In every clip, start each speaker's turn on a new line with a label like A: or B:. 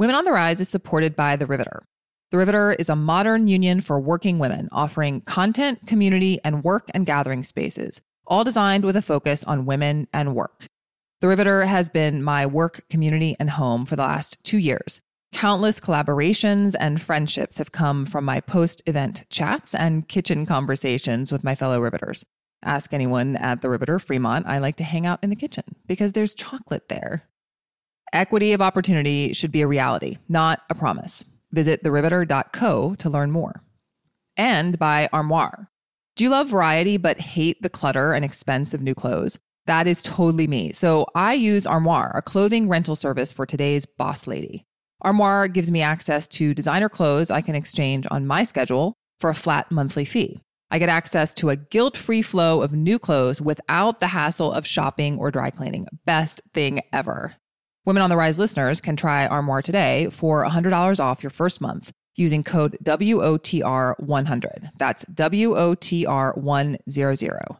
A: Women on the Rise is supported by The Riveter. The Riveter is a modern union for working women offering content, community, and work and gathering spaces, all designed with a focus on women and work. The Riveter has been my work, community, and home for the last two years. Countless collaborations and friendships have come from my post event chats and kitchen conversations with my fellow Riveters. Ask anyone at the Riveter Fremont. I like to hang out in the kitchen because there's chocolate there. Equity of opportunity should be a reality, not a promise. Visit theriveter.co to learn more. And by Armoire. Do you love variety but hate the clutter and expense of new clothes? That is totally me. So I use Armoire, a clothing rental service for today's boss lady. Armoire gives me access to designer clothes I can exchange on my schedule for a flat monthly fee. I get access to a guilt free flow of new clothes without the hassle of shopping or dry cleaning. Best thing ever. Women on the Rise listeners can try Armoire today for $100 off your first month using code WOTR100. That's WOTR100.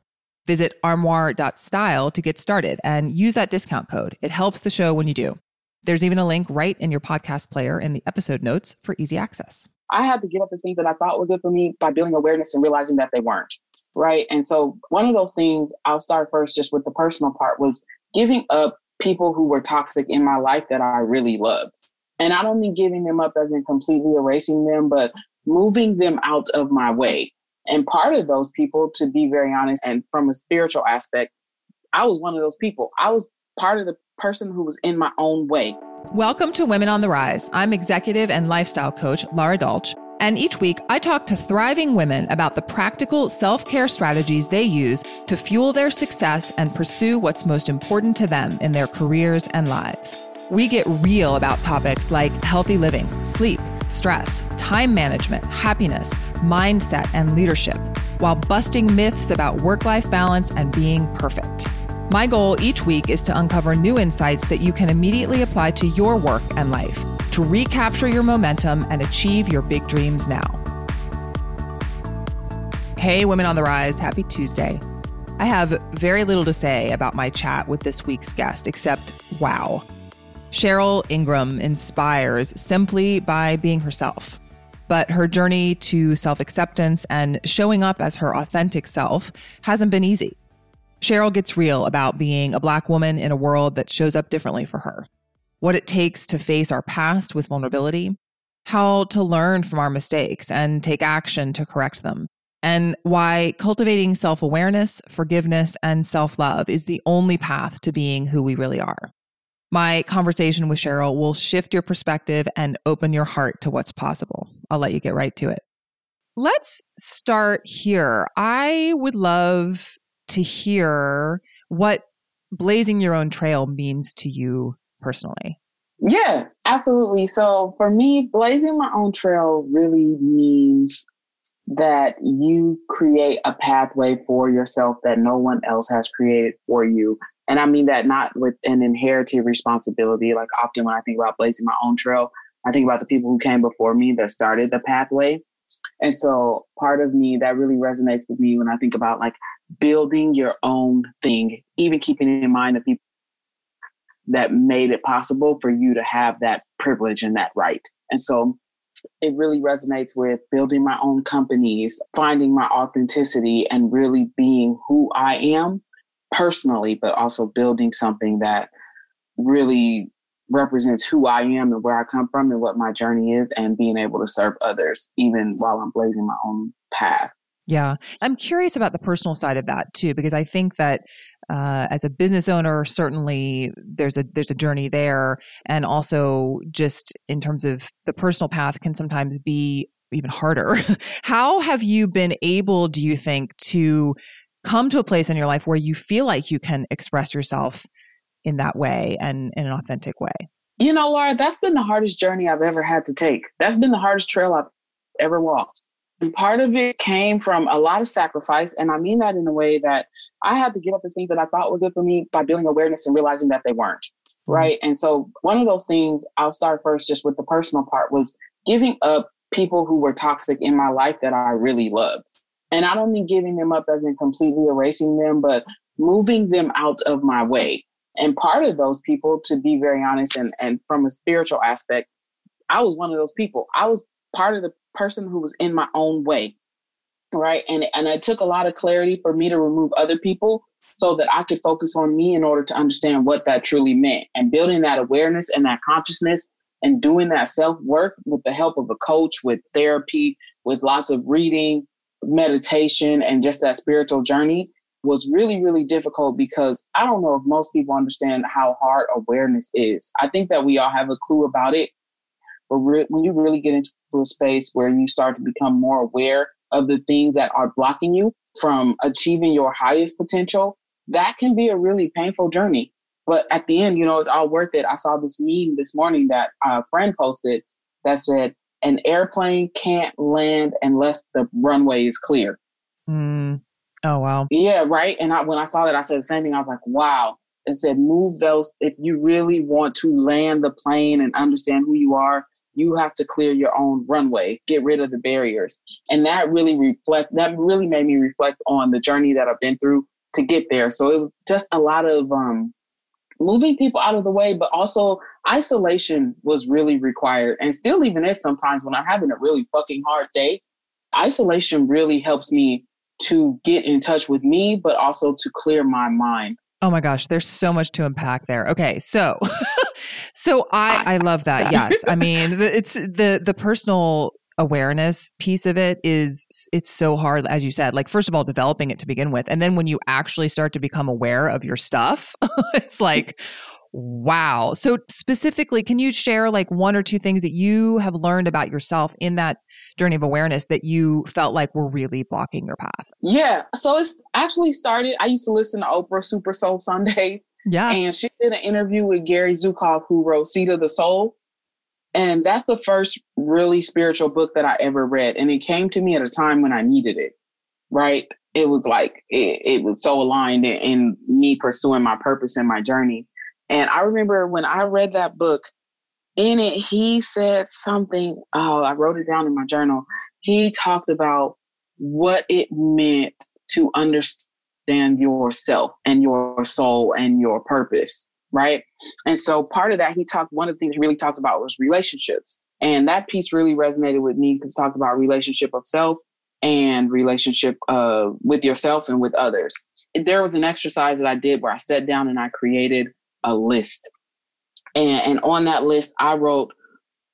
A: Visit armoire.style to get started and use that discount code. It helps the show when you do. There's even a link right in your podcast player in the episode notes for easy access.
B: I had to give up the things that I thought were good for me by building awareness and realizing that they weren't. Right. And so one of those things I'll start first just with the personal part was giving up people who were toxic in my life that I really loved. And I don't mean giving them up as in completely erasing them, but moving them out of my way. And part of those people, to be very honest, and from a spiritual aspect, I was one of those people. I was part of the person who was in my own way.
A: Welcome to Women on the Rise. I'm executive and lifestyle coach Laura Dolch. And each week, I talk to thriving women about the practical self care strategies they use to fuel their success and pursue what's most important to them in their careers and lives. We get real about topics like healthy living, sleep, stress, time management, happiness, mindset, and leadership, while busting myths about work life balance and being perfect. My goal each week is to uncover new insights that you can immediately apply to your work and life to recapture your momentum and achieve your big dreams now. Hey, Women on the Rise, happy Tuesday. I have very little to say about my chat with this week's guest, except wow. Cheryl Ingram inspires simply by being herself. But her journey to self acceptance and showing up as her authentic self hasn't been easy. Cheryl gets real about being a Black woman in a world that shows up differently for her what it takes to face our past with vulnerability, how to learn from our mistakes and take action to correct them, and why cultivating self awareness, forgiveness, and self love is the only path to being who we really are. My conversation with Cheryl will shift your perspective and open your heart to what's possible. I'll let you get right to it. Let's start here. I would love to hear what blazing your own trail means to you personally?
B: Yeah, absolutely. So for me, blazing my own trail really means that you create a pathway for yourself that no one else has created for you. And I mean that not with an inherited responsibility. Like often when I think about blazing my own trail, I think about the people who came before me that started the pathway. And so part of me that really resonates with me when I think about like building your own thing, even keeping in mind the people that made it possible for you to have that privilege and that right. And so it really resonates with building my own companies, finding my authenticity, and really being who I am personally, but also building something that really represents who I am and where I come from and what my journey is, and being able to serve others even while I'm blazing my own path.
A: Yeah. I'm curious about the personal side of that too, because I think that uh, as a business owner, certainly there's a there's a journey there, and also just in terms of the personal path can sometimes be even harder. How have you been able, do you think, to come to a place in your life where you feel like you can express yourself in that way and in an authentic way?
B: You know, Laura, that's been the hardest journey I've ever had to take. That's been the hardest trail I've ever walked. And part of it came from a lot of sacrifice. And I mean that in a way that I had to give up the things that I thought were good for me by building awareness and realizing that they weren't. Mm-hmm. Right. And so one of those things I'll start first just with the personal part was giving up people who were toxic in my life that I really loved. And I don't mean giving them up as in completely erasing them, but moving them out of my way. And part of those people, to be very honest, and, and from a spiritual aspect, I was one of those people. I was part of the person who was in my own way. Right. And and it took a lot of clarity for me to remove other people so that I could focus on me in order to understand what that truly meant. And building that awareness and that consciousness and doing that self work with the help of a coach, with therapy, with lots of reading, meditation, and just that spiritual journey was really, really difficult because I don't know if most people understand how hard awareness is. I think that we all have a clue about it. But re- when you really get into a space where you start to become more aware of the things that are blocking you from achieving your highest potential, that can be a really painful journey. But at the end, you know, it's all worth it. I saw this meme this morning that a friend posted that said, an airplane can't land unless the runway is clear.
A: Mm. Oh wow.
B: Yeah, right. And I, when I saw that, I said the same thing. I was like, wow. It said, move those. If you really want to land the plane and understand who you are, you have to clear your own runway, get rid of the barriers. And that really reflect. That really made me reflect on the journey that I've been through to get there. So it was just a lot of um, moving people out of the way, but also isolation was really required, and still even is sometimes when I'm having a really fucking hard day. Isolation really helps me to get in touch with me, but also to clear my mind.
A: Oh my gosh, there's so much to unpack there. Okay, so so I I love that. Yes. I mean, it's the the personal awareness piece of it is it's so hard as you said. Like first of all developing it to begin with and then when you actually start to become aware of your stuff, it's like wow. So specifically, can you share like one or two things that you have learned about yourself in that journey of awareness that you felt like were really blocking your path?
B: Yeah. So it's actually started. I used to listen to Oprah Super Soul Sunday.
A: Yeah.
B: And she did an interview with Gary Zukav, who wrote Seat of the Soul. And that's the first really spiritual book that I ever read. And it came to me at a time when I needed it, right? It was like, it, it was so aligned in, in me pursuing my purpose and my journey. And I remember when I read that book, in it, he said something. Oh, I wrote it down in my journal. He talked about what it meant to understand yourself and your soul and your purpose, right? And so part of that, he talked, one of the things he really talked about was relationships. And that piece really resonated with me because it talked about relationship of self and relationship uh, with yourself and with others. There was an exercise that I did where I sat down and I created a list and, and on that list, I wrote,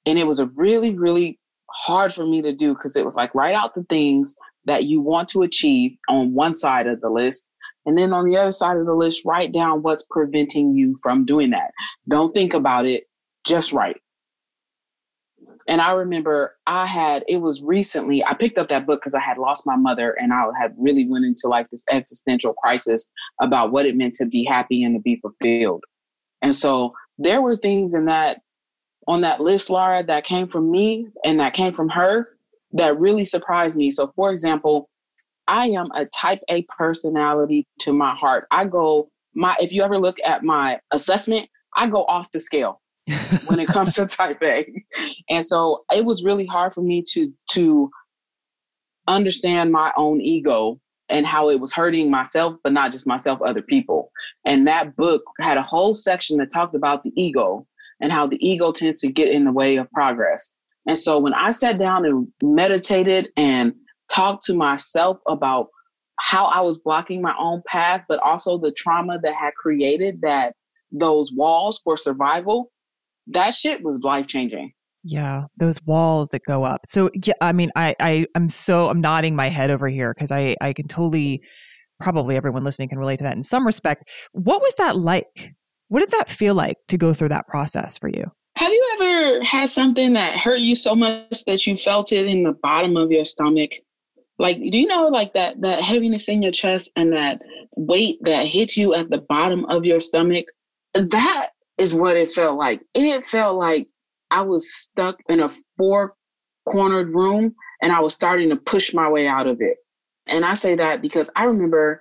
B: and it was a really, really hard for me to do because it was like write out the things that you want to achieve on one side of the list. And then on the other side of the list, write down what's preventing you from doing that. Don't think about it, just write. And I remember I had, it was recently, I picked up that book because I had lost my mother and I had really went into like this existential crisis about what it meant to be happy and to be fulfilled. And so there were things in that on that list, Laura, that came from me and that came from her that really surprised me. So, for example, I am a type A personality to my heart. I go my if you ever look at my assessment, I go off the scale when it comes to type A. And so it was really hard for me to to understand my own ego and how it was hurting myself, but not just myself, other people. And that book had a whole section that talked about the ego and how the ego tends to get in the way of progress. And so when I sat down and meditated and talked to myself about how I was blocking my own path, but also the trauma that had created that those walls for survival, that shit was life changing.
A: Yeah, those walls that go up. So yeah, I mean, I I I'm so I'm nodding my head over here because I I can totally probably everyone listening can relate to that in some respect. What was that like? What did that feel like to go through that process for you?
B: Have you ever had something that hurt you so much that you felt it in the bottom of your stomach? Like, do you know like that that heaviness in your chest and that weight that hits you at the bottom of your stomach? That is what it felt like. It felt like I was stuck in a four cornered room and I was starting to push my way out of it. And I say that because I remember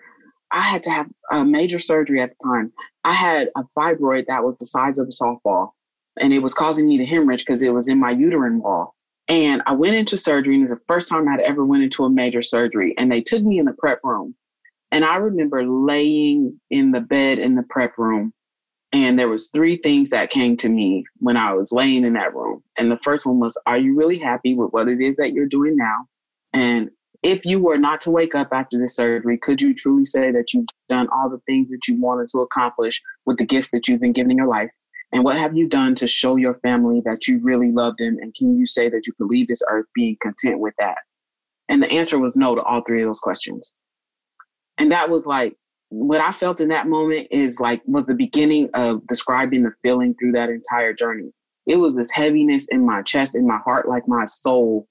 B: I had to have a major surgery at the time. I had a fibroid that was the size of a softball and it was causing me to hemorrhage because it was in my uterine wall. And I went into surgery and it was the first time I'd ever went into a major surgery. And they took me in the prep room. And I remember laying in the bed in the prep room And there was three things that came to me when I was laying in that room. And the first one was, are you really happy with what it is that you're doing now? And if you were not to wake up after this surgery, could you truly say that you've done all the things that you wanted to accomplish with the gifts that you've been given in your life? And what have you done to show your family that you really love them? And can you say that you could leave this earth being content with that? And the answer was no to all three of those questions. And that was like, what I felt in that moment is like, was the beginning of describing the feeling through that entire journey. It was this heaviness in my chest, in my heart, like my soul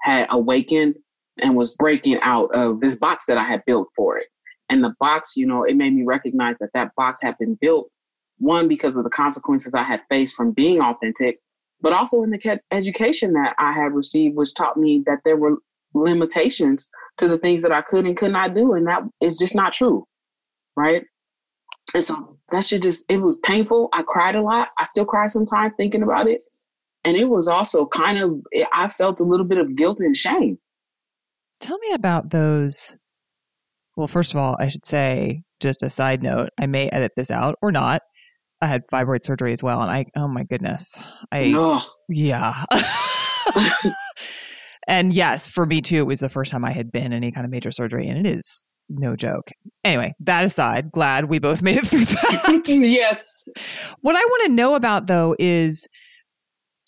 B: had awakened and was breaking out of this box that I had built for it. And the box, you know, it made me recognize that that box had been built, one, because of the consequences I had faced from being authentic, but also in the education that I had received, which taught me that there were limitations to the things that I could and could not do. And that is just not true. Right. And so that should just, it was painful. I cried a lot. I still cry sometimes thinking about it. And it was also kind of, eh, I felt a little bit of guilt and shame
A: Tell me about those. Well, first of all, I should say, just a side note, I may edit this out or not. I had fibroid surgery as well. And I, oh my goodness. I,
B: no.
A: yeah. and yes, for me too, it was the first time I had been any kind of major surgery. And it is no joke. Anyway, that aside, glad we both made it through that.
B: yes.
A: What I want to know about though is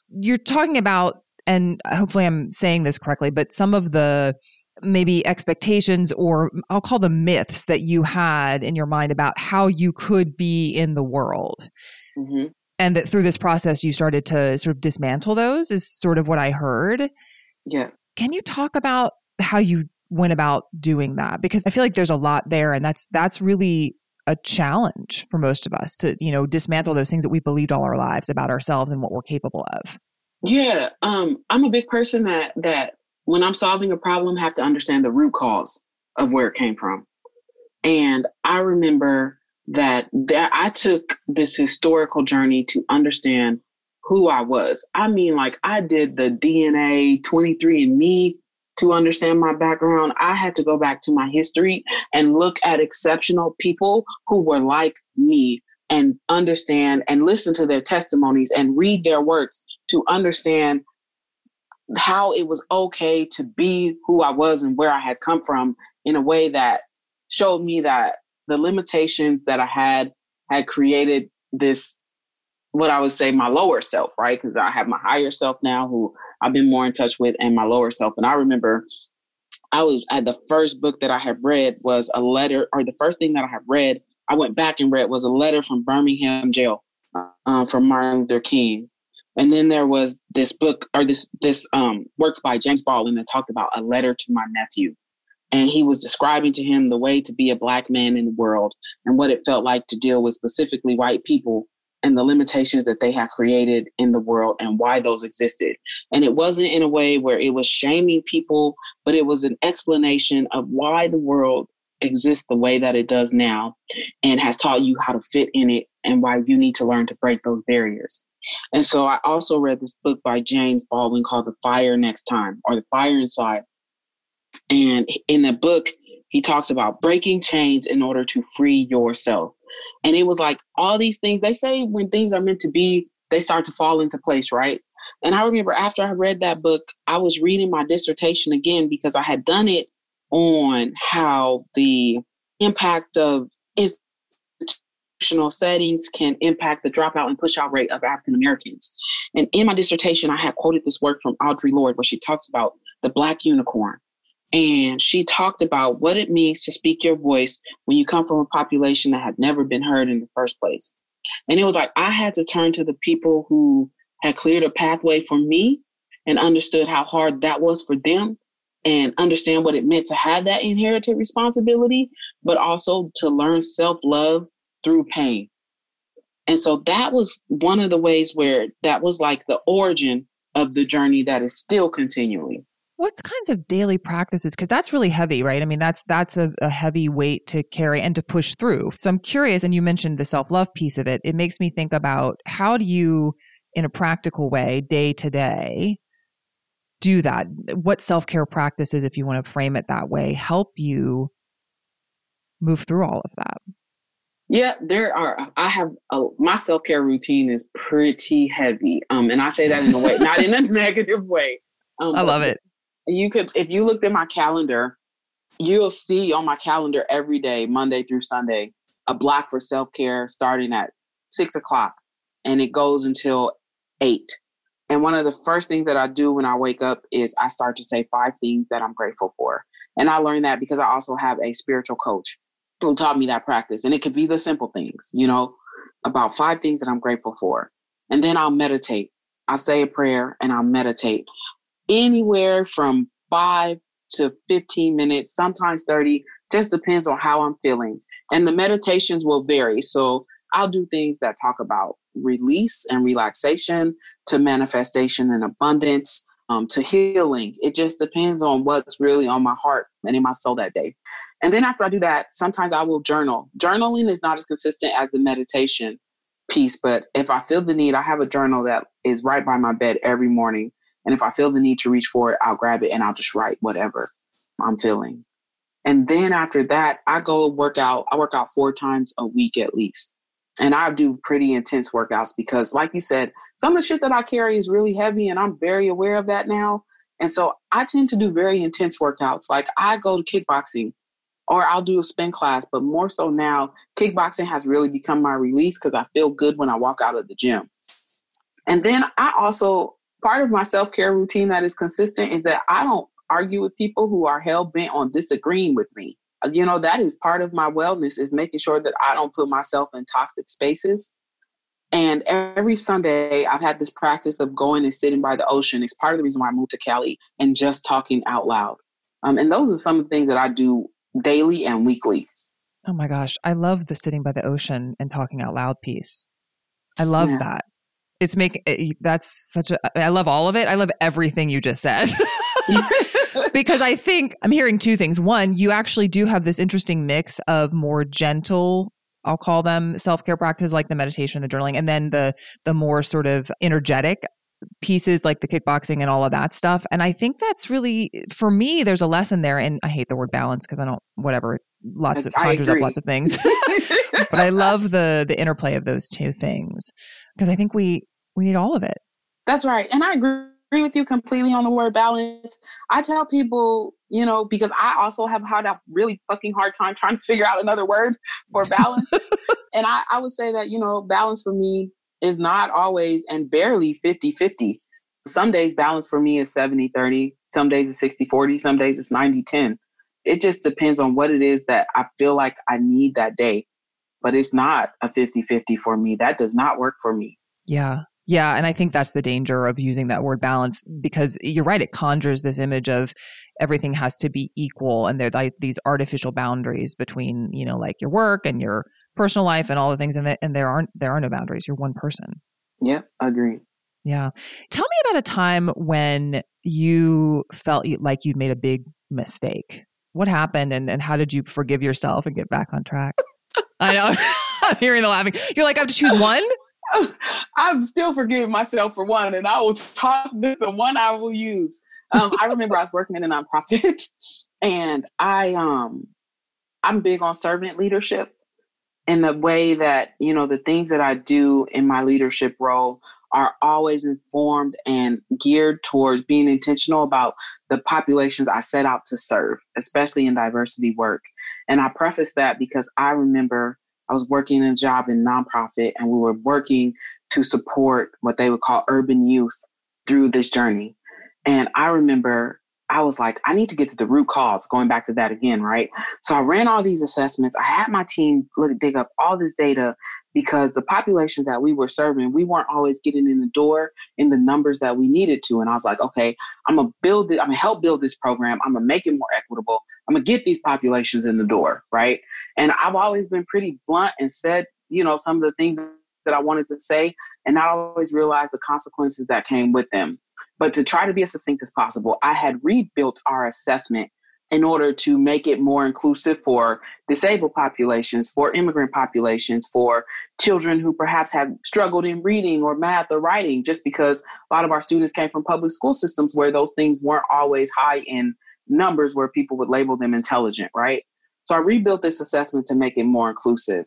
A: you're talking about, and hopefully I'm saying this correctly, but some of the maybe expectations or I'll call them myths that you had in your mind about how you could be in the world. Mm-hmm. And that through this process, you started to sort of dismantle those, is sort of what I heard.
B: Yeah.
A: Can you talk about how you went about doing that? Because I feel like there's a lot there, and that's that's really a challenge for most of us to you know dismantle those things that we believed all our lives about ourselves and what we're capable of.
B: Yeah, um, I'm a big person that that when I'm solving a problem, have to understand the root cause of where it came from. And I remember that that I took this historical journey to understand who I was. I mean, like I did the DNA 23andMe to understand my background. I had to go back to my history and look at exceptional people who were like me and understand and listen to their testimonies and read their works to understand how it was okay to be who I was and where I had come from in a way that showed me that the limitations that I had had created this what I would say my lower self, right? Because I have my higher self now who I've been more in touch with and my lower self. And I remember I was at the first book that I had read was a letter, or the first thing that I had read, I went back and read was a letter from Birmingham jail uh, from Martin Luther King. And then there was this book or this this um, work by James Baldwin that talked about a letter to my nephew. And he was describing to him the way to be a black man in the world and what it felt like to deal with specifically white people and the limitations that they have created in the world and why those existed. And it wasn't in a way where it was shaming people, but it was an explanation of why the world exists the way that it does now and has taught you how to fit in it and why you need to learn to break those barriers. And so I also read this book by James Baldwin called The Fire Next Time or The Fire Inside. And in the book, he talks about breaking chains in order to free yourself. And it was like all these things they say when things are meant to be, they start to fall into place, right? And I remember after I read that book, I was reading my dissertation again because I had done it on how the impact of is institutional settings can impact the dropout and pushout rate of African Americans. And in my dissertation, I had quoted this work from Audre Lorde where she talks about the black unicorn. And she talked about what it means to speak your voice when you come from a population that had never been heard in the first place. And it was like I had to turn to the people who had cleared a pathway for me and understood how hard that was for them and understand what it meant to have that inherited responsibility, but also to learn self love through pain. And so that was one of the ways where that was like the origin of the journey that is still continuing.
A: What kinds of daily practices? Because that's really heavy, right? I mean, that's that's a, a, heavy weight to carry and to push through. So I'm curious, and you mentioned the self love piece of it. It makes me think about how do you, in a practical way, day to day, do that? What self care practices, if you want to frame it that way, help you move through all of that?
B: Yeah, there are. I have a, my self care routine is pretty heavy, um, and I say that in a way, not in a negative way.
A: Um, I love it.
B: You could, if you looked at my calendar, you'll see on my calendar every day, Monday through Sunday, a block for self care starting at six o'clock, and it goes until eight. And one of the first things that I do when I wake up is I start to say five things that I'm grateful for. And I learned that because I also have a spiritual coach taught me that practice. And it could be the simple things, you know, about five things that I'm grateful for. And then I'll meditate. I'll say a prayer and I'll meditate anywhere from five to 15 minutes, sometimes 30, just depends on how I'm feeling. And the meditations will vary. So I'll do things that talk about release and relaxation to manifestation and abundance um, to healing. It just depends on what's really on my heart and in my soul that day. And then after I do that, sometimes I will journal. Journaling is not as consistent as the meditation piece, but if I feel the need, I have a journal that is right by my bed every morning. And if I feel the need to reach for it, I'll grab it and I'll just write whatever I'm feeling. And then after that, I go work out. I work out four times a week at least. And I do pretty intense workouts because, like you said, some of the shit that I carry is really heavy, and I'm very aware of that now. And so I tend to do very intense workouts. Like I go to kickboxing or I'll do a spin class, but more so now, kickboxing has really become my release because I feel good when I walk out of the gym. And then I also, part of my self care routine that is consistent is that I don't argue with people who are hell bent on disagreeing with me. You know, that is part of my wellness is making sure that I don't put myself in toxic spaces and every Sunday, I've had this practice of going and sitting by the ocean. It's part of the reason why I moved to Cali and just talking out loud. Um, and those are some of the things that I do daily and weekly.
A: Oh my gosh. I love the sitting by the ocean and talking out loud piece. I love yeah. that. It's make eh, that's such a I love all of it. I love everything you just said. because I think I'm hearing two things. One, you actually do have this interesting mix of more gentle I'll call them self-care practices like the meditation, the journaling, and then the the more sort of energetic pieces like the kickboxing and all of that stuff. And I think that's really for me, there's a lesson there. And I hate the word balance because I don't whatever lots of conjures up lots of things. but I love the the interplay of those two things because I think we we need all of it.
B: That's right. And I agree agree with you completely on the word balance. I tell people, you know, because I also have had a really fucking hard time trying to figure out another word for balance. and I, I would say that, you know, balance for me is not always and barely 50 50. Some days balance for me is 70 30. Some days it's 60 40. Some days it's 90 10. It just depends on what it is that I feel like I need that day. But it's not a 50 50 for me. That does not work for me.
A: Yeah. Yeah, and I think that's the danger of using that word balance because you're right, it conjures this image of everything has to be equal and there're like these artificial boundaries between, you know, like your work and your personal life and all the things and, and there aren't there are no boundaries. You're one person.
B: Yeah, I agree.
A: Yeah. Tell me about a time when you felt like you'd made a big mistake. What happened and, and how did you forgive yourself and get back on track? I know. I'm hearing the laughing. You're like, I have to choose one?
B: I'm still forgiving myself for one, and I will talk the one I will use. Um, I remember I was working in a nonprofit, and I um, I'm big on servant leadership in the way that you know the things that I do in my leadership role are always informed and geared towards being intentional about the populations I set out to serve, especially in diversity work. And I preface that because I remember I was working in a job in nonprofit, and we were working to support what they would call urban youth through this journey. And I remember I was like, I need to get to the root cause, going back to that again, right? So I ran all these assessments. I had my team look, dig up all this data because the populations that we were serving, we weren't always getting in the door in the numbers that we needed to. And I was like, okay, I'm gonna build it, I'm gonna help build this program, I'm gonna make it more equitable, I'm gonna get these populations in the door, right? And I've always been pretty blunt and said, you know, some of the things that I wanted to say, and not always realized the consequences that came with them. But to try to be as succinct as possible, I had rebuilt our assessment in order to make it more inclusive for disabled populations, for immigrant populations, for children who perhaps have struggled in reading or math or writing, just because a lot of our students came from public school systems where those things weren't always high in numbers where people would label them intelligent, right? So I rebuilt this assessment to make it more inclusive.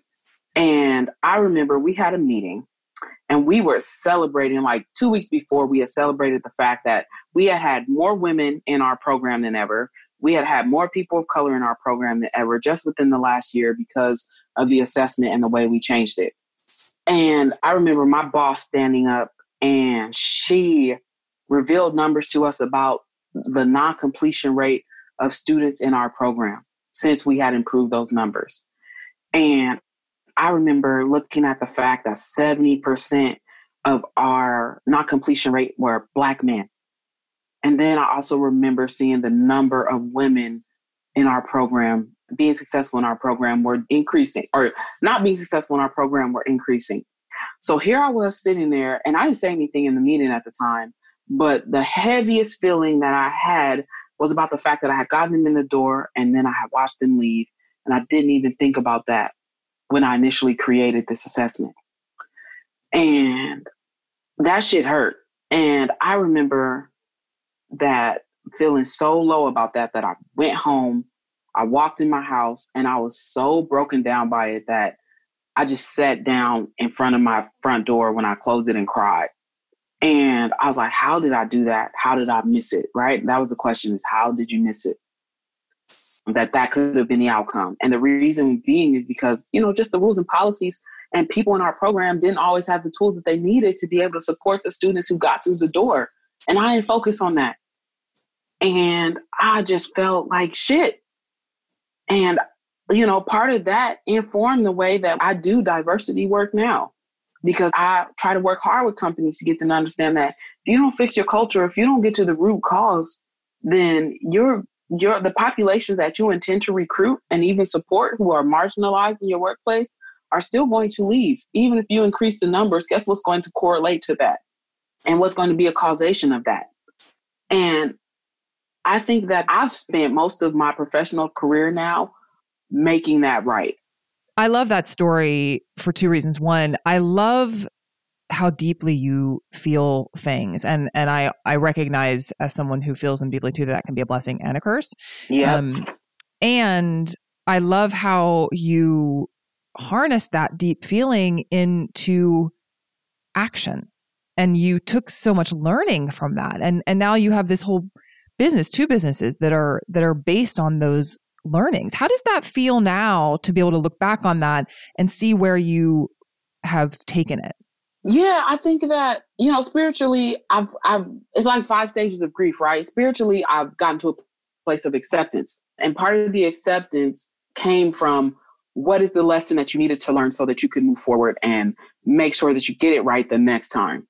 B: And I remember we had a meeting and we were celebrating like two weeks before we had celebrated the fact that we had had more women in our program than ever we had had more people of color in our program than ever just within the last year because of the assessment and the way we changed it and i remember my boss standing up and she revealed numbers to us about the non-completion rate of students in our program since we had improved those numbers and I remember looking at the fact that 70% of our non completion rate were Black men. And then I also remember seeing the number of women in our program being successful in our program were increasing, or not being successful in our program were increasing. So here I was sitting there, and I didn't say anything in the meeting at the time, but the heaviest feeling that I had was about the fact that I had gotten them in the door and then I had watched them leave. And I didn't even think about that when I initially created this assessment. And that shit hurt. And I remember that feeling so low about that that I went home, I walked in my house, and I was so broken down by it that I just sat down in front of my front door when I closed it and cried. And I was like, how did I do that? How did I miss it? Right? That was the question is how did you miss it? that that could have been the outcome. And the reason being is because, you know, just the rules and policies and people in our program didn't always have the tools that they needed to be able to support the students who got through the door. And I didn't focus on that. And I just felt like shit. And, you know, part of that informed the way that I do diversity work now. Because I try to work hard with companies to get them to understand that if you don't fix your culture, if you don't get to the root cause, then you're your the population that you intend to recruit and even support who are marginalized in your workplace are still going to leave. Even if you increase the numbers, guess what's going to correlate to that? And what's going to be a causation of that? And I think that I've spent most of my professional career now making that right.
A: I love that story for two reasons. One, I love how deeply you feel things and and i i recognize as someone who feels them deeply too that that can be a blessing and a curse.
B: Yeah um,
A: and i love how you harness that deep feeling into action. And you took so much learning from that. And and now you have this whole business two businesses that are that are based on those learnings how does that feel now to be able to look back on that and see where you have taken it
B: yeah, I think that, you know, spiritually, I've, I've, it's like five stages of grief, right? Spiritually, I've gotten to a place of acceptance. And part of the acceptance came from what is the lesson that you needed to learn so that you could move forward and make sure that you get it right the next time.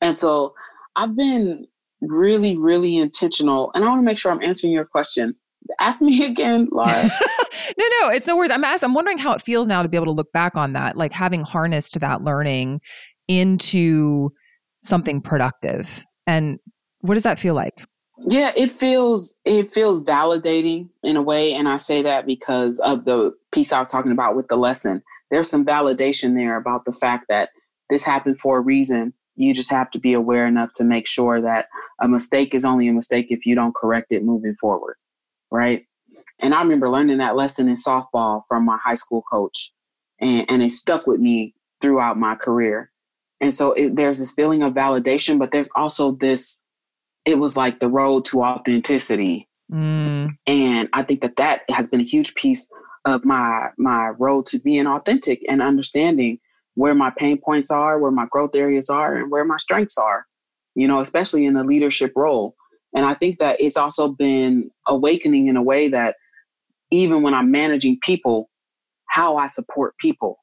B: And so I've been really, really intentional. And I want to make sure I'm answering your question. Ask me again, Laura.
A: no, no, it's no worries. I'm asking, I'm wondering how it feels now to be able to look back on that, like having harnessed that learning into something productive. And what does that feel like?
B: Yeah, it feels it feels validating in a way, and I say that because of the piece I was talking about with the lesson. There's some validation there about the fact that this happened for a reason. You just have to be aware enough to make sure that a mistake is only a mistake if you don't correct it moving forward, right? And I remember learning that lesson in softball from my high school coach, and, and it stuck with me throughout my career. And so it, there's this feeling of validation, but there's also this, it was like the road to authenticity. Mm. And I think that that has been a huge piece of my my road to being authentic and understanding where my pain points are, where my growth areas are, and where my strengths are. You know, especially in a leadership role. And I think that it's also been awakening in a way that even when I'm managing people, how I support people.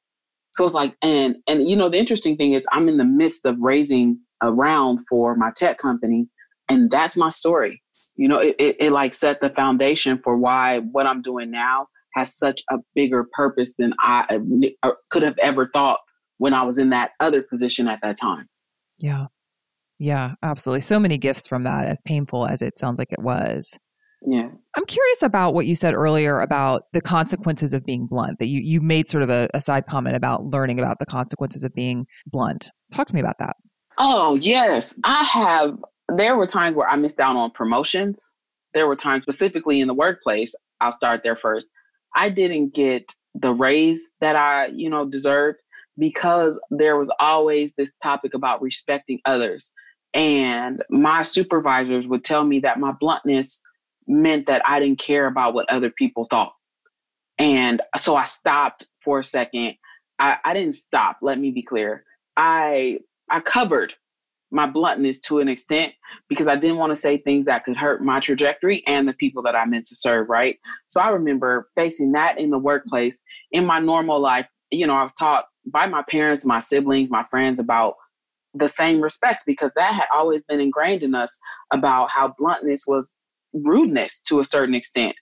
B: So it's like, and and you know, the interesting thing is I'm in the midst of raising a round for my tech company, and that's my story. You know, it, it, it like set the foundation for why what I'm doing now has such a bigger purpose than I uh, could have ever thought when I was in that other position at that time.
A: Yeah. Yeah, absolutely. So many gifts from that, as painful as it sounds like it was.
B: Yeah.
A: I'm curious about what you said earlier about the consequences of being blunt, that you, you made sort of a, a side comment about learning about the consequences of being blunt. Talk to me about that.
B: Oh, yes. I have. There were times where I missed out on promotions. There were times specifically in the workplace, I'll start there first. I didn't get the raise that I, you know, deserved because there was always this topic about respecting others. And my supervisors would tell me that my bluntness meant that I didn't care about what other people thought. And so I stopped for a second. I, I didn't stop, let me be clear. I I covered my bluntness to an extent because I didn't want to say things that could hurt my trajectory and the people that I meant to serve, right? So I remember facing that in the workplace. In my normal life, you know, I was taught by my parents, my siblings, my friends about the same respect because that had always been ingrained in us about how bluntness was rudeness to a certain extent.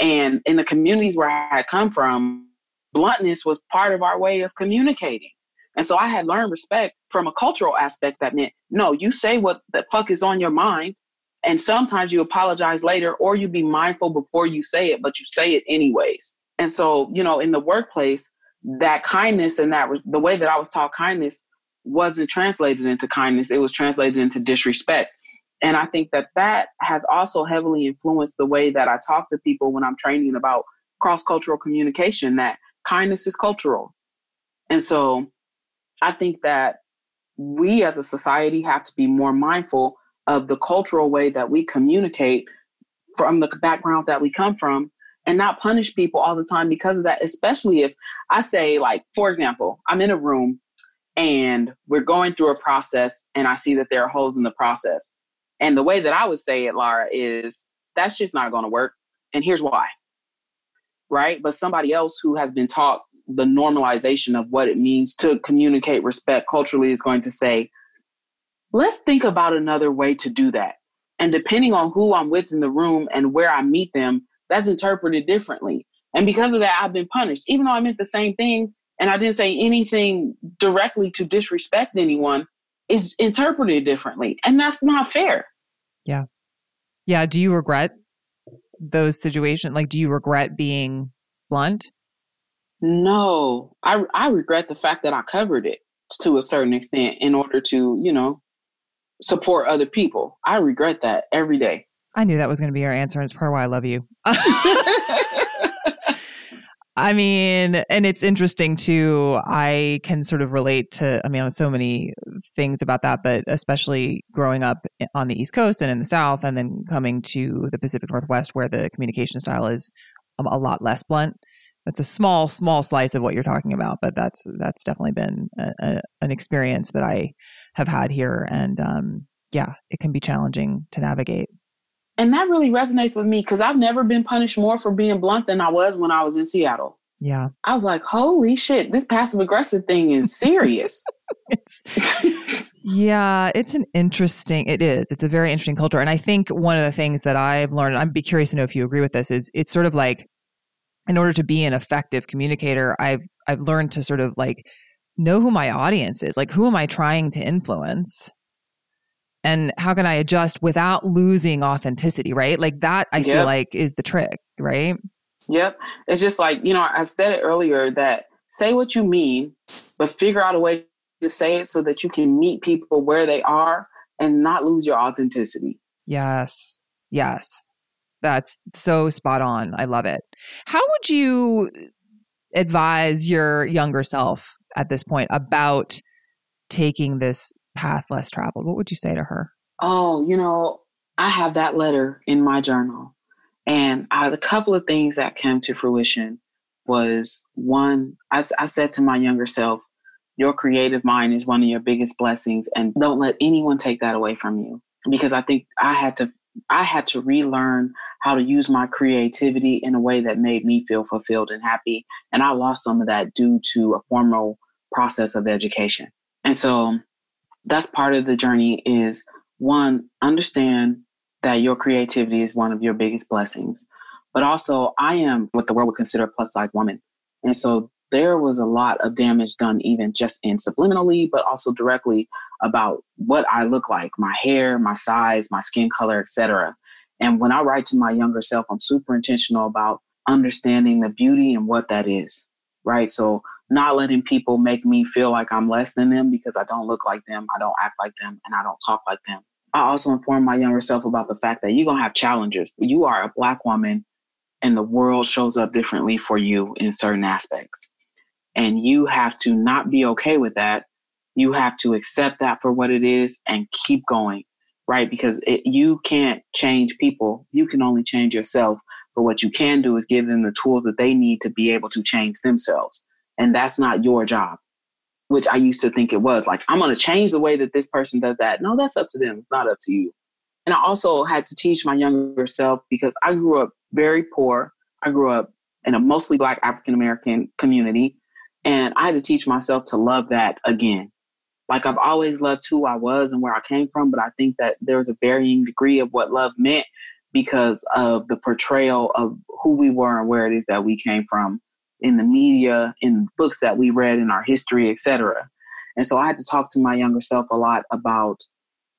B: And in the communities where I had come from, bluntness was part of our way of communicating. And so I had learned respect from a cultural aspect that meant, no, you say what the fuck is on your mind. And sometimes you apologize later or you be mindful before you say it, but you say it anyways. And so, you know, in the workplace, that kindness and that the way that I was taught kindness wasn't translated into kindness, it was translated into disrespect. And I think that that has also heavily influenced the way that I talk to people when I'm training about cross cultural communication, that kindness is cultural. And so I think that we as a society have to be more mindful of the cultural way that we communicate from the background that we come from and not punish people all the time because of that, especially if I say, like, for example, I'm in a room and we're going through a process and I see that there are holes in the process. And the way that I would say it, Laura, is that's just not going to work. And here's why. Right. But somebody else who has been taught the normalization of what it means to communicate respect culturally is going to say, let's think about another way to do that. And depending on who I'm with in the room and where I meet them, that's interpreted differently. And because of that, I've been punished, even though I meant the same thing and I didn't say anything directly to disrespect anyone, is interpreted differently. And that's not fair.
A: Yeah. Yeah. Do you regret those situations? Like, do you regret being blunt?
B: No, I I regret the fact that I covered it to a certain extent in order to, you know, support other people. I regret that every day.
A: I knew that was going to be your answer, and it's part of why I love you. I mean, and it's interesting too. I can sort of relate to, I mean, so many things about that, but especially growing up on the East Coast and in the South, and then coming to the Pacific Northwest, where the communication style is a lot less blunt that's a small small slice of what you're talking about but that's that's definitely been a, a, an experience that i have had here and um, yeah it can be challenging to navigate
B: and that really resonates with me because i've never been punished more for being blunt than i was when i was in seattle.
A: Yeah.
B: I was like holy shit this passive aggressive thing is serious.
A: It's, yeah it's an interesting it is. It's a very interesting culture. And i think one of the things that i've learned i'd be curious to know if you agree with this is it's sort of like in order to be an effective communicator, I've I've learned to sort of like know who my audience is. Like who am I trying to influence? And how can I adjust without losing authenticity, right? Like that I yep. feel like is the trick, right?
B: Yep. It's just like, you know, I said it earlier that say what you mean, but figure out a way to say it so that you can meet people where they are and not lose your authenticity.
A: Yes. Yes. That's so spot on. I love it. How would you advise your younger self at this point about taking this path less traveled? What would you say to her?
B: Oh, you know, I have that letter in my journal. And out of the couple of things that came to fruition was one, I, I said to my younger self, your creative mind is one of your biggest blessings and don't let anyone take that away from you because i think i had to I had to relearn how to use my creativity in a way that made me feel fulfilled and happy. And I lost some of that due to a formal process of education. And so that's part of the journey is one, understand that your creativity is one of your biggest blessings. But also, I am what the world would consider a plus size woman. And so there was a lot of damage done, even just in subliminally, but also directly about what I look like, my hair, my size, my skin color, etc. And when I write to my younger self, I'm super intentional about understanding the beauty and what that is, right? So not letting people make me feel like I'm less than them because I don't look like them, I don't act like them, and I don't talk like them. I also inform my younger self about the fact that you're gonna have challenges. You are a black woman and the world shows up differently for you in certain aspects. And you have to not be okay with that. You have to accept that for what it is and keep going, right? Because it, you can't change people. You can only change yourself. But what you can do is give them the tools that they need to be able to change themselves. And that's not your job, which I used to think it was. Like, I'm going to change the way that this person does that. No, that's up to them. It's not up to you. And I also had to teach my younger self because I grew up very poor. I grew up in a mostly black African American community. And I had to teach myself to love that again. Like I've always loved who I was and where I came from, but I think that there's a varying degree of what love meant because of the portrayal of who we were and where it is that we came from in the media, in books that we read, in our history, etc. And so I had to talk to my younger self a lot about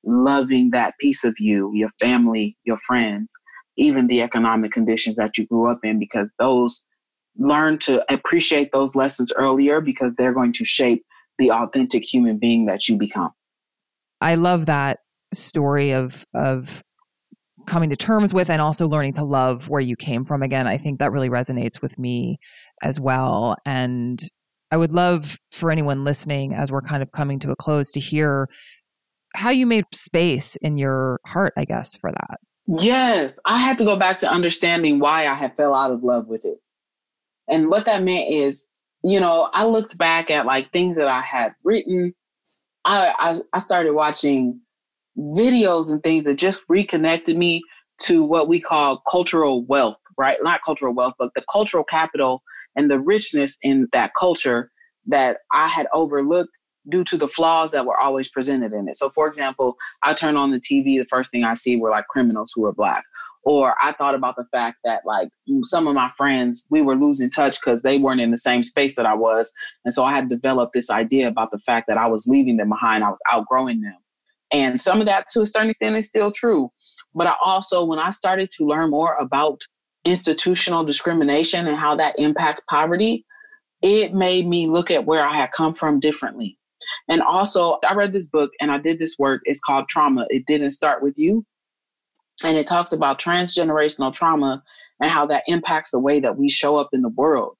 B: loving that piece of you, your family, your friends, even the economic conditions that you grew up in, because those learn to appreciate those lessons earlier because they're going to shape the authentic human being that you become.
A: I love that story of of coming to terms with and also learning to love where you came from again. I think that really resonates with me as well and I would love for anyone listening as we're kind of coming to a close to hear how you made space in your heart, I guess, for that.
B: Yes, I had to go back to understanding why I had fell out of love with it. And what that meant is, you know, I looked back at like things that I had written. I, I, I started watching videos and things that just reconnected me to what we call cultural wealth, right? Not cultural wealth, but the cultural capital and the richness in that culture that I had overlooked due to the flaws that were always presented in it. So, for example, I turn on the TV, the first thing I see were like criminals who are black. Or I thought about the fact that like some of my friends, we were losing touch because they weren't in the same space that I was. And so I had developed this idea about the fact that I was leaving them behind, I was outgrowing them. And some of that to a certain extent is still true. But I also, when I started to learn more about institutional discrimination and how that impacts poverty, it made me look at where I had come from differently. And also, I read this book and I did this work. It's called Trauma. It didn't start with you. And it talks about transgenerational trauma and how that impacts the way that we show up in the world.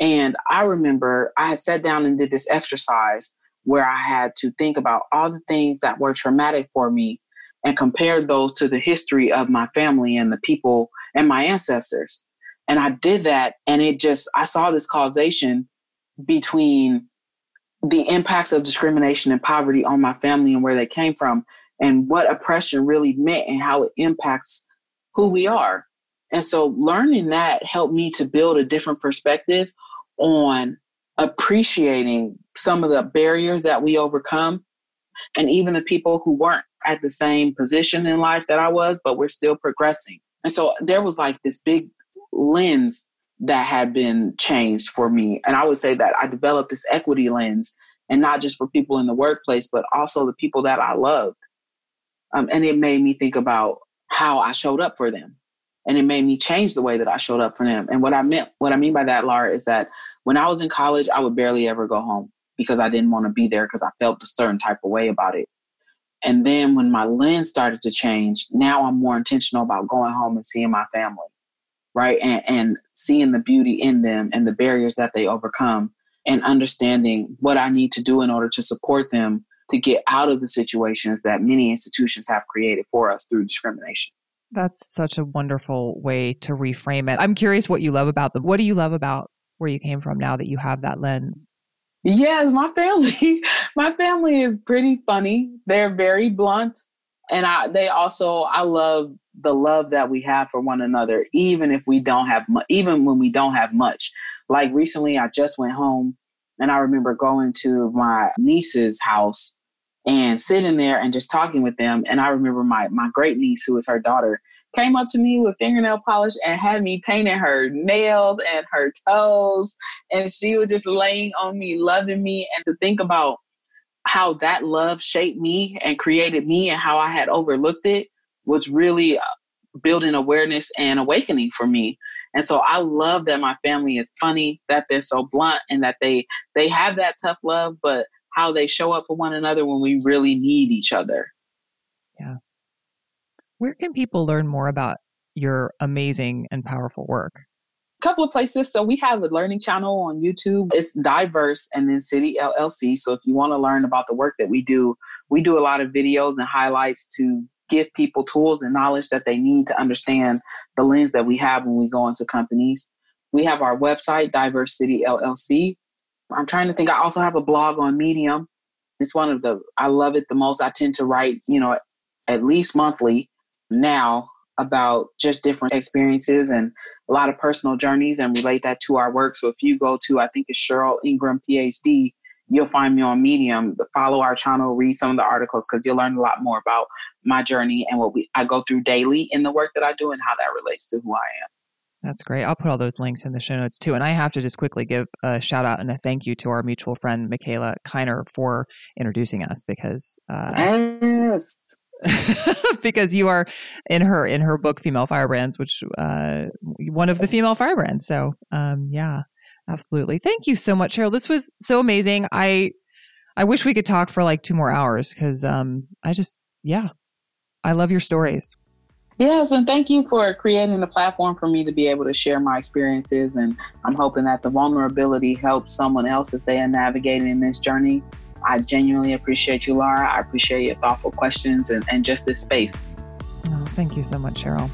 B: And I remember I had sat down and did this exercise where I had to think about all the things that were traumatic for me and compare those to the history of my family and the people and my ancestors. And I did that, and it just, I saw this causation between the impacts of discrimination and poverty on my family and where they came from and what oppression really meant and how it impacts who we are. And so learning that helped me to build a different perspective on appreciating some of the barriers that we overcome and even the people who weren't at the same position in life that I was, but we're still progressing. And so there was like this big lens that had been changed for me. And I would say that I developed this equity lens, and not just for people in the workplace, but also the people that I loved. Um, and it made me think about how I showed up for them. And it made me change the way that I showed up for them. And what I meant, what I mean by that, Laura, is that when I was in college, I would barely ever go home because I didn't want to be there because I felt a certain type of way about it. And then when my lens started to change, now I'm more intentional about going home and seeing my family right? And, and seeing the beauty in them and the barriers that they overcome and understanding what I need to do in order to support them to get out of the situations that many institutions have created for us through discrimination.
A: That's such a wonderful way to reframe it. I'm curious what you love about them. What do you love about where you came from now that you have that lens?
B: Yes, my family. my family is pretty funny. They're very blunt and I they also I love the love that we have for one another, even if we don't have mu- even when we don't have much. Like recently, I just went home, and I remember going to my niece's house and sitting there and just talking with them. And I remember my my great niece, who is her daughter, came up to me with fingernail polish and had me painting her nails and her toes, and she was just laying on me, loving me, and to think about how that love shaped me and created me and how I had overlooked it was really uh, building awareness and awakening for me. And so I love that my family is funny, that they're so blunt and that they they have that tough love, but how they show up for one another when we really need each other.
A: Yeah. Where can people learn more about your amazing and powerful work?
B: A couple of places. So we have a learning channel on YouTube. It's diverse and then City LLC. So if you want to learn about the work that we do, we do a lot of videos and highlights to give people tools and knowledge that they need to understand the lens that we have when we go into companies. We have our website, Diverse City LLC. I'm trying to think. I also have a blog on Medium. It's one of the I love it the most. I tend to write, you know, at least monthly now about just different experiences and a lot of personal journeys and relate that to our work. So if you go to, I think it's Cheryl Ingram, PhD, you'll find me on Medium. Follow our channel, read some of the articles because you'll learn a lot more about my journey and what we I go through daily in the work that I do and how that relates to who I am.
A: That's great. I'll put all those links in the show notes too. And I have to just quickly give a shout out and a thank you to our mutual friend, Mikaela Kiner, for introducing us because uh,
B: yes.
A: because you are in her in her book female firebrands which uh one of the female firebrands. So um yeah absolutely. Thank you so much cheryl. This was so amazing. I i wish we could talk for like two more hours because um i just yeah i love your stories.
B: Yes and thank you for creating the platform for me to be able to share my experiences and i'm hoping that the vulnerability helps someone else as they are navigating this journey I genuinely appreciate you, Laura. I appreciate your thoughtful questions and, and just this space.
A: Oh, thank you so much, Cheryl.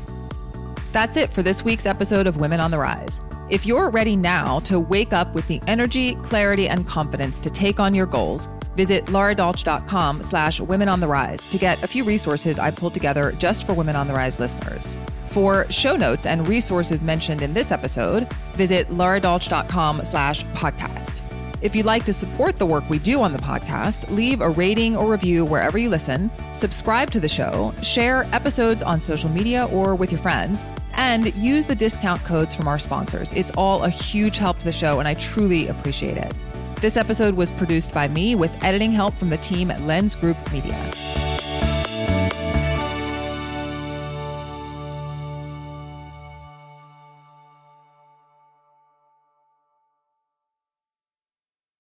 A: That's it for this week's episode of Women on the Rise. If you're ready now to wake up with the energy, clarity, and confidence to take on your goals, visit lauradolch.com slash women on the rise to get a few resources I pulled together just for Women on the Rise listeners. For show notes and resources mentioned in this episode, visit lauradolch.com slash podcast. If you'd like to support the work we do on the podcast, leave a rating or review wherever you listen, subscribe to the show, share episodes on social media or with your friends, and use the discount codes from our sponsors. It's all a huge help to the show, and I truly appreciate it. This episode was produced by me with editing help from the team at Lens Group Media.